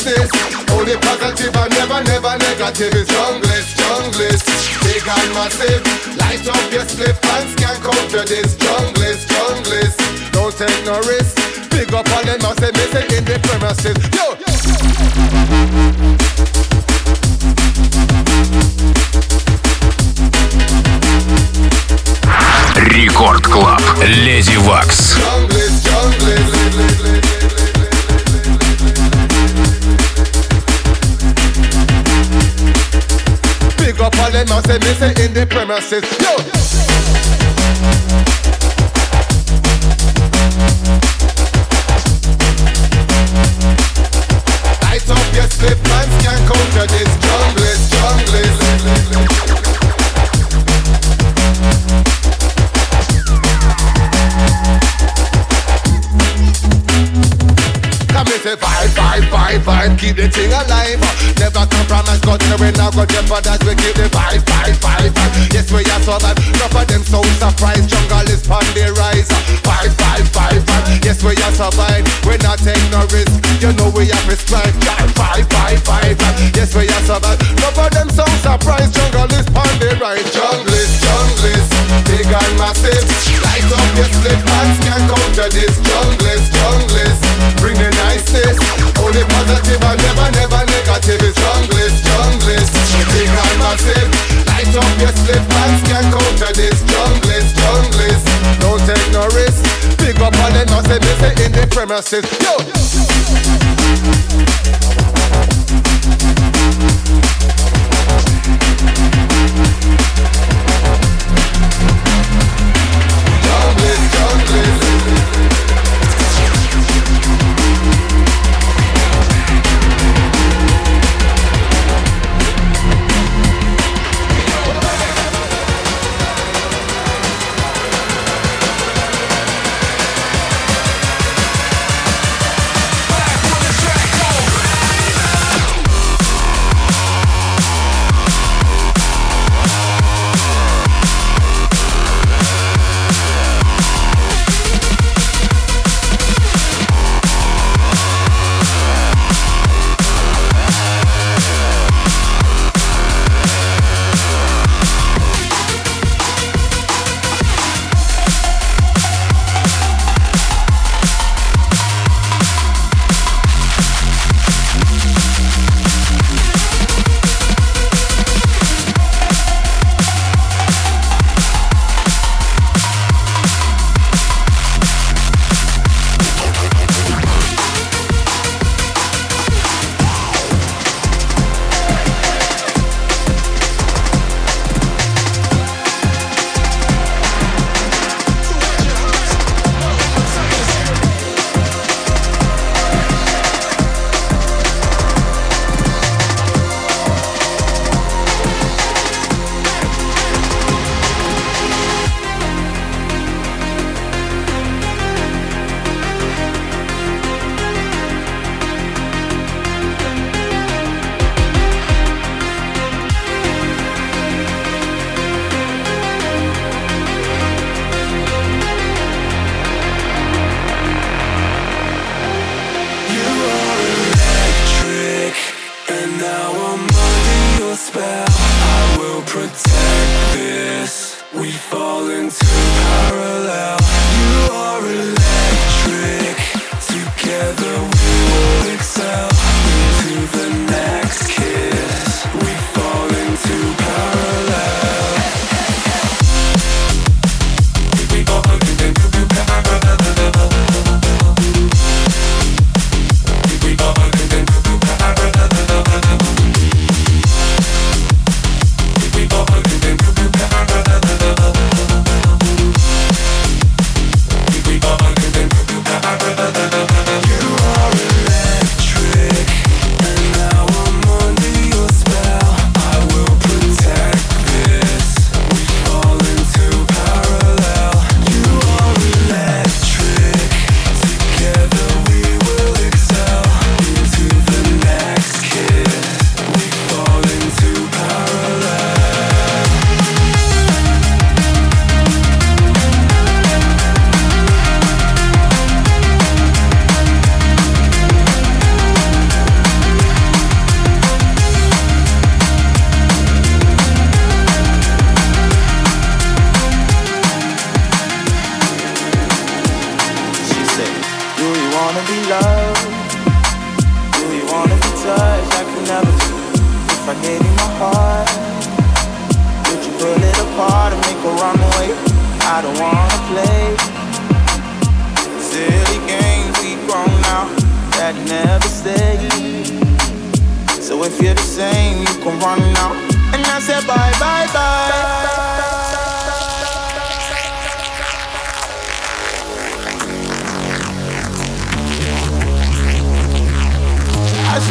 exist. Only positive and never, never negative It's junglist, junglist. Big and massive. Light up your slip and skank out to this junglist, junglist. Don't take no risk. Big up on the massive missing in the premises. Yo! Рекорд Клаб. Леди Вакс. Junglist, junglist, them must say me say in the premises. Yo. Light up your slip pants, can't counter this jungle, jungle. Come and say vibe, vibe, vibe, vibe, keep the thing alive. Never Promise, God, that we now go them brothers we keep the vibe, vibe, vibe, vibe. Yes we are survive, enough of them so surprised Jungle is on the rise. Vibe, vibe, vibe, vibe. Yes we are survive, we not take no risk. You know we have prescribed Vibe, vibe, vibe, vibe, vibe. Yes we are survive, enough of them so surprised Jungle is on the rise. Jungle is, jungle is, big and massive. Light up your split hands, can't counter this. Jungle is, jungle is, bring the niceness Only positive and never, never negative is jungle junglist, junglist Big and massive Light up your slip pants Can counter this junglist, junglist. Don't take no risk. Pick up on the nuts and miss in the premises. Yo, yo.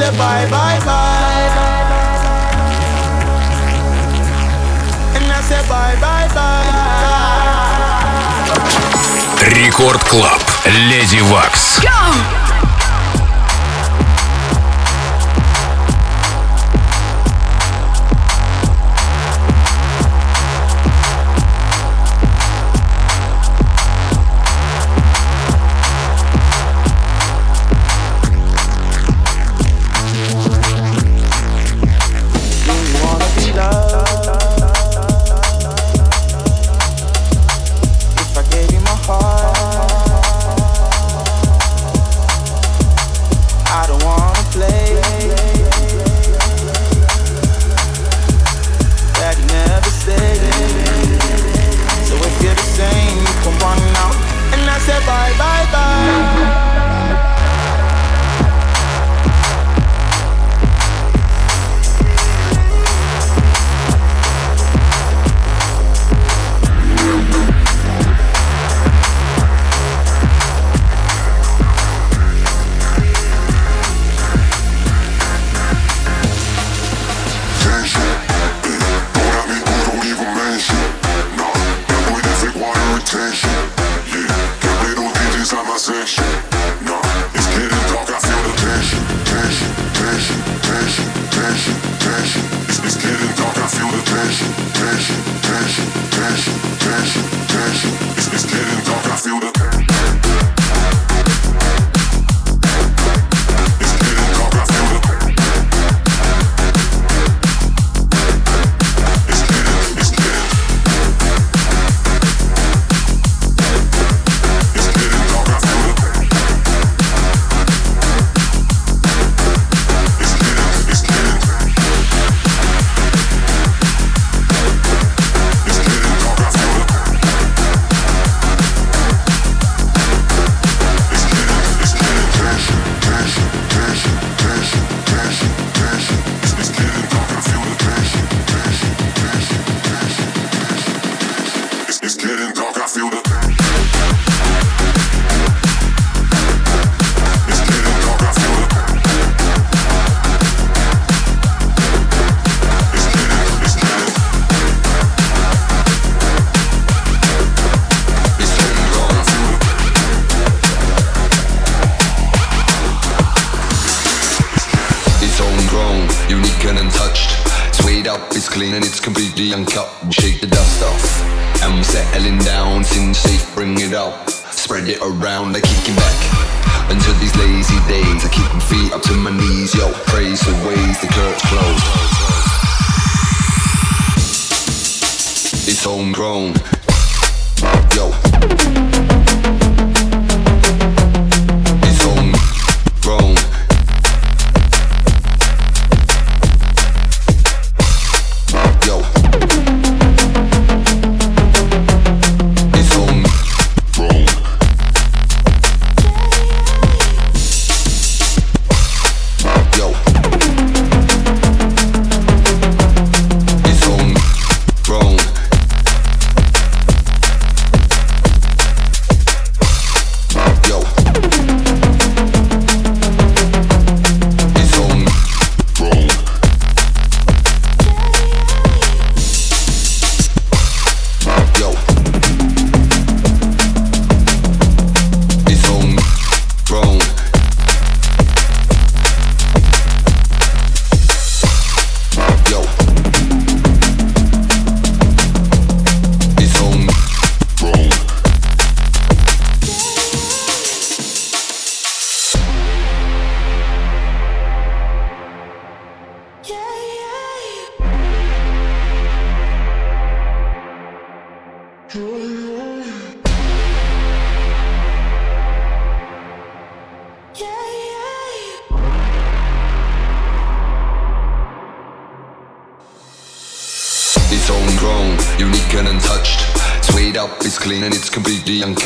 Said bye bye bye. And I said bye bye bye. Рекорд Клаб. Леди Вакс. Go! And it's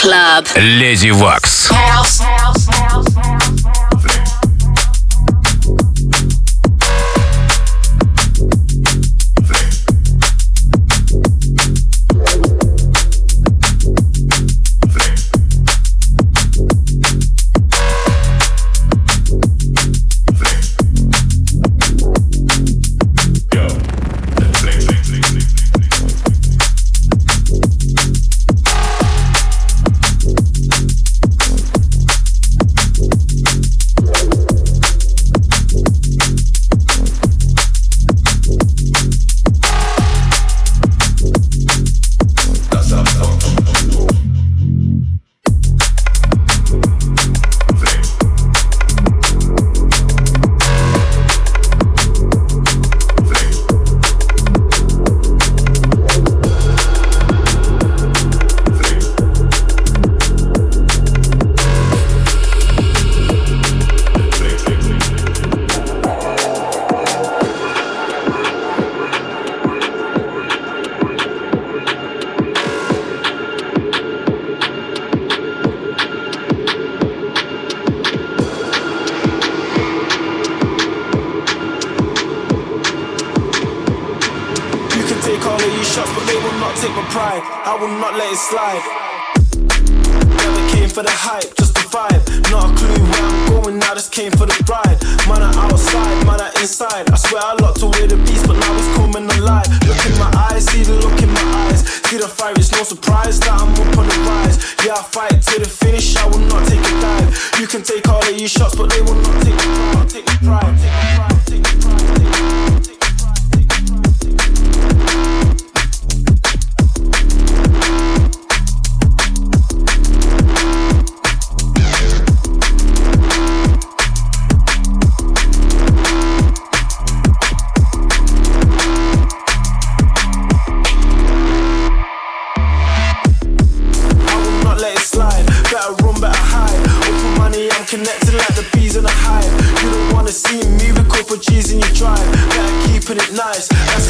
Club. Леди will not let it slide. Never came for the hype, just the vibe. Not a clue where I'm going now, just came for the ride. Man are outside, man are inside. I swear I locked away the beast, but now it's coming alive. Look in my eyes, see the look in my eyes. See the fire, it's no surprise that I'm up on the rise. Yeah, I fight to the finish, I will not take a dive. You can take all of your shots, but they will not take the pride. Take the pride, take the pride. nice. That's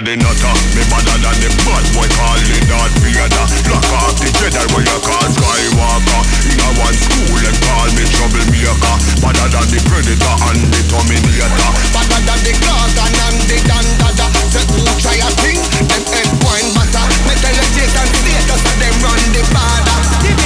Me the nutter, me better than the bad boy call it Darth Vader Lock off the Jedi where you call Skywalker. In a one school and call me troublemaker. Better than the Predator and the Terminator. Better than the Gorgon and the Dandada. Say who try a thing, them end wine butter Me tell you Jason status and them run the border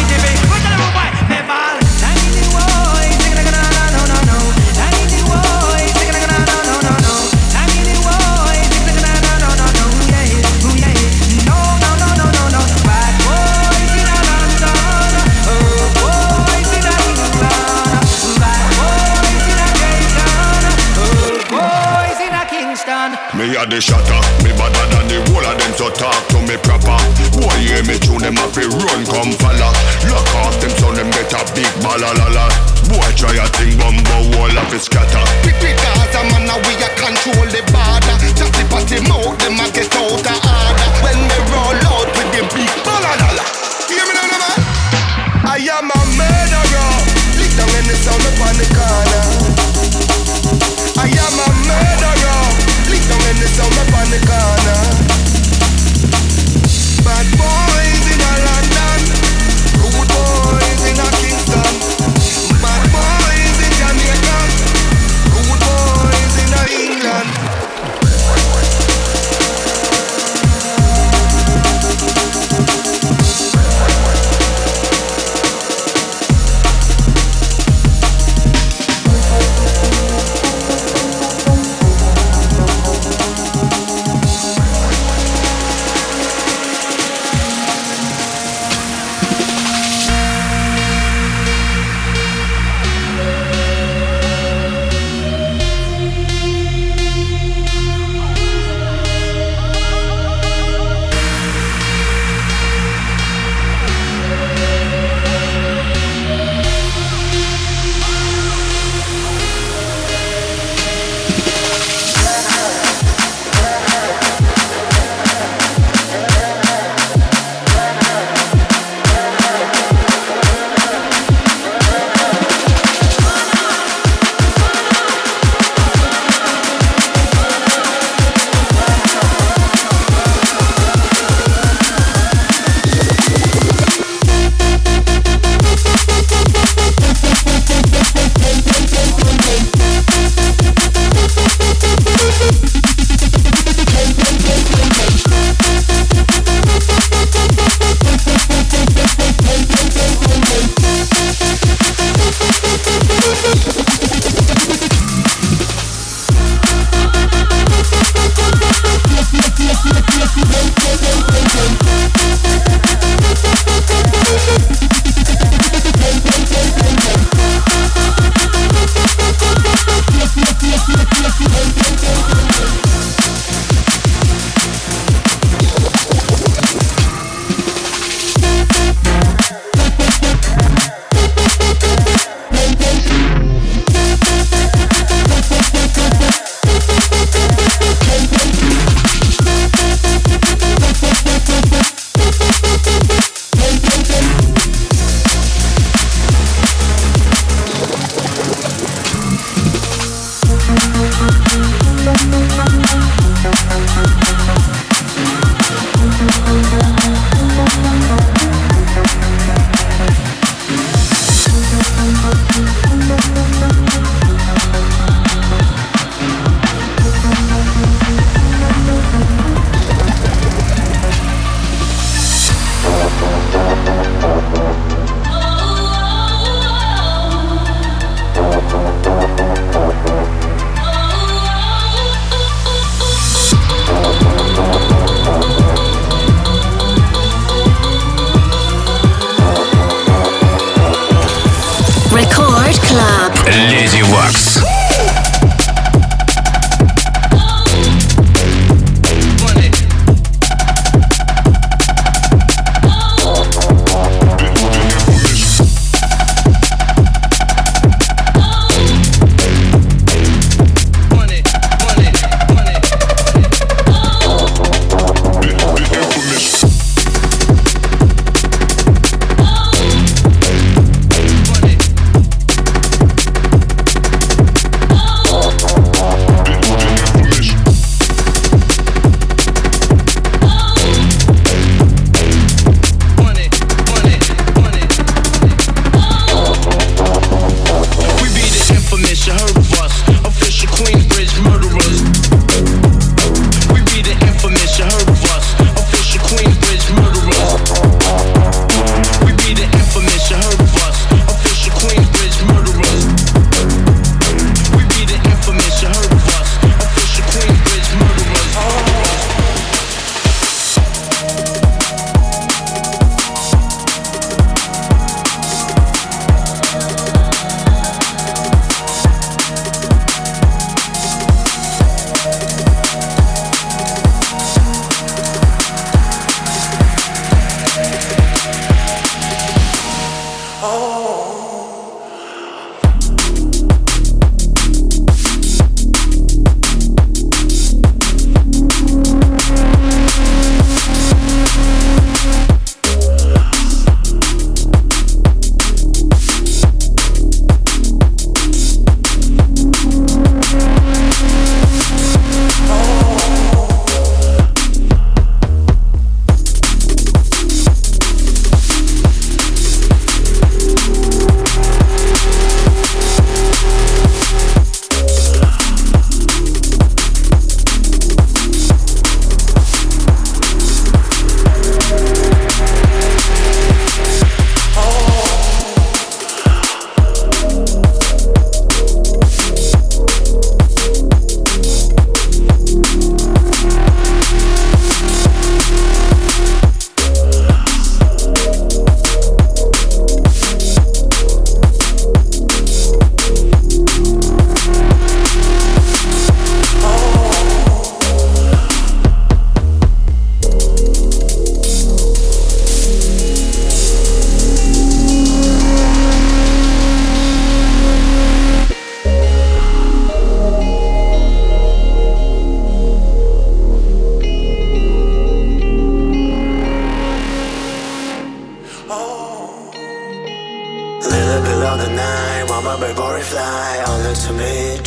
a the shatter, me better than the whole of them so talk to me proper. Boy hear me tune them fi run come follow. Lock off them so them get a big balalala Boy try a thing bumbo wall of it scatter. Quick quick Gaza man we a control the border. Chatty patty mouth them a get out of order. When they roll out with the big baladala Hear me now man I am a murderer. Lick down in the sound up on the corner. I am a murderer Lick down in the sound up on the corner Bad boys in a London. Rude boys in a Kingston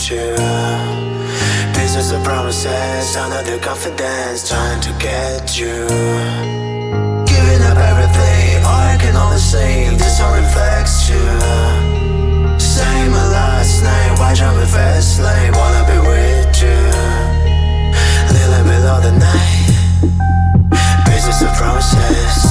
you. Pieces of promises, another confidence, trying to get you. Giving up everything, all I can only see, this all reflects you. Same my last name, why jump in fast lane? Wanna be with you. Little bit of the night, Business of promises.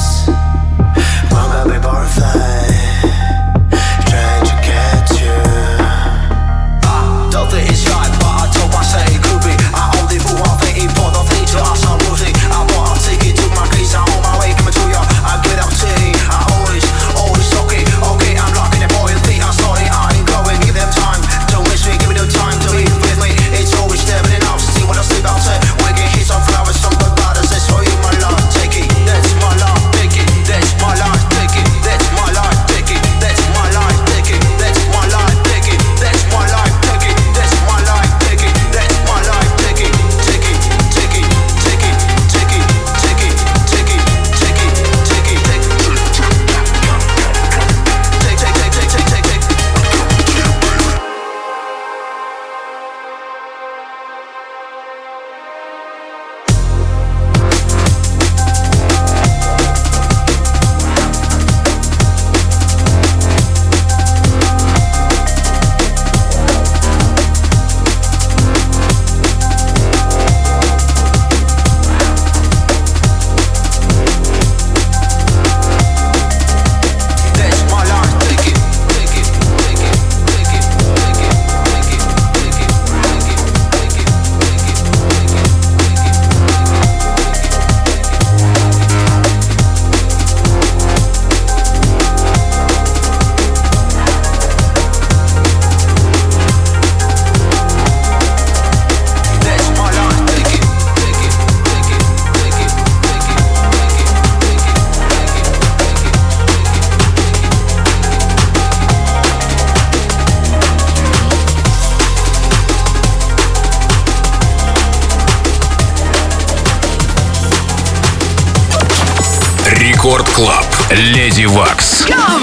Леди Вакс. Go!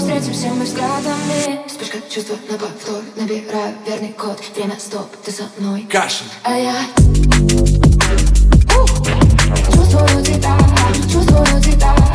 встретимся мы взглядами Вспышка чувства на повтор Набираю. Верный код. Время стоп, ты со мной. Кашин А я Чувствую тебя Чувствую тебя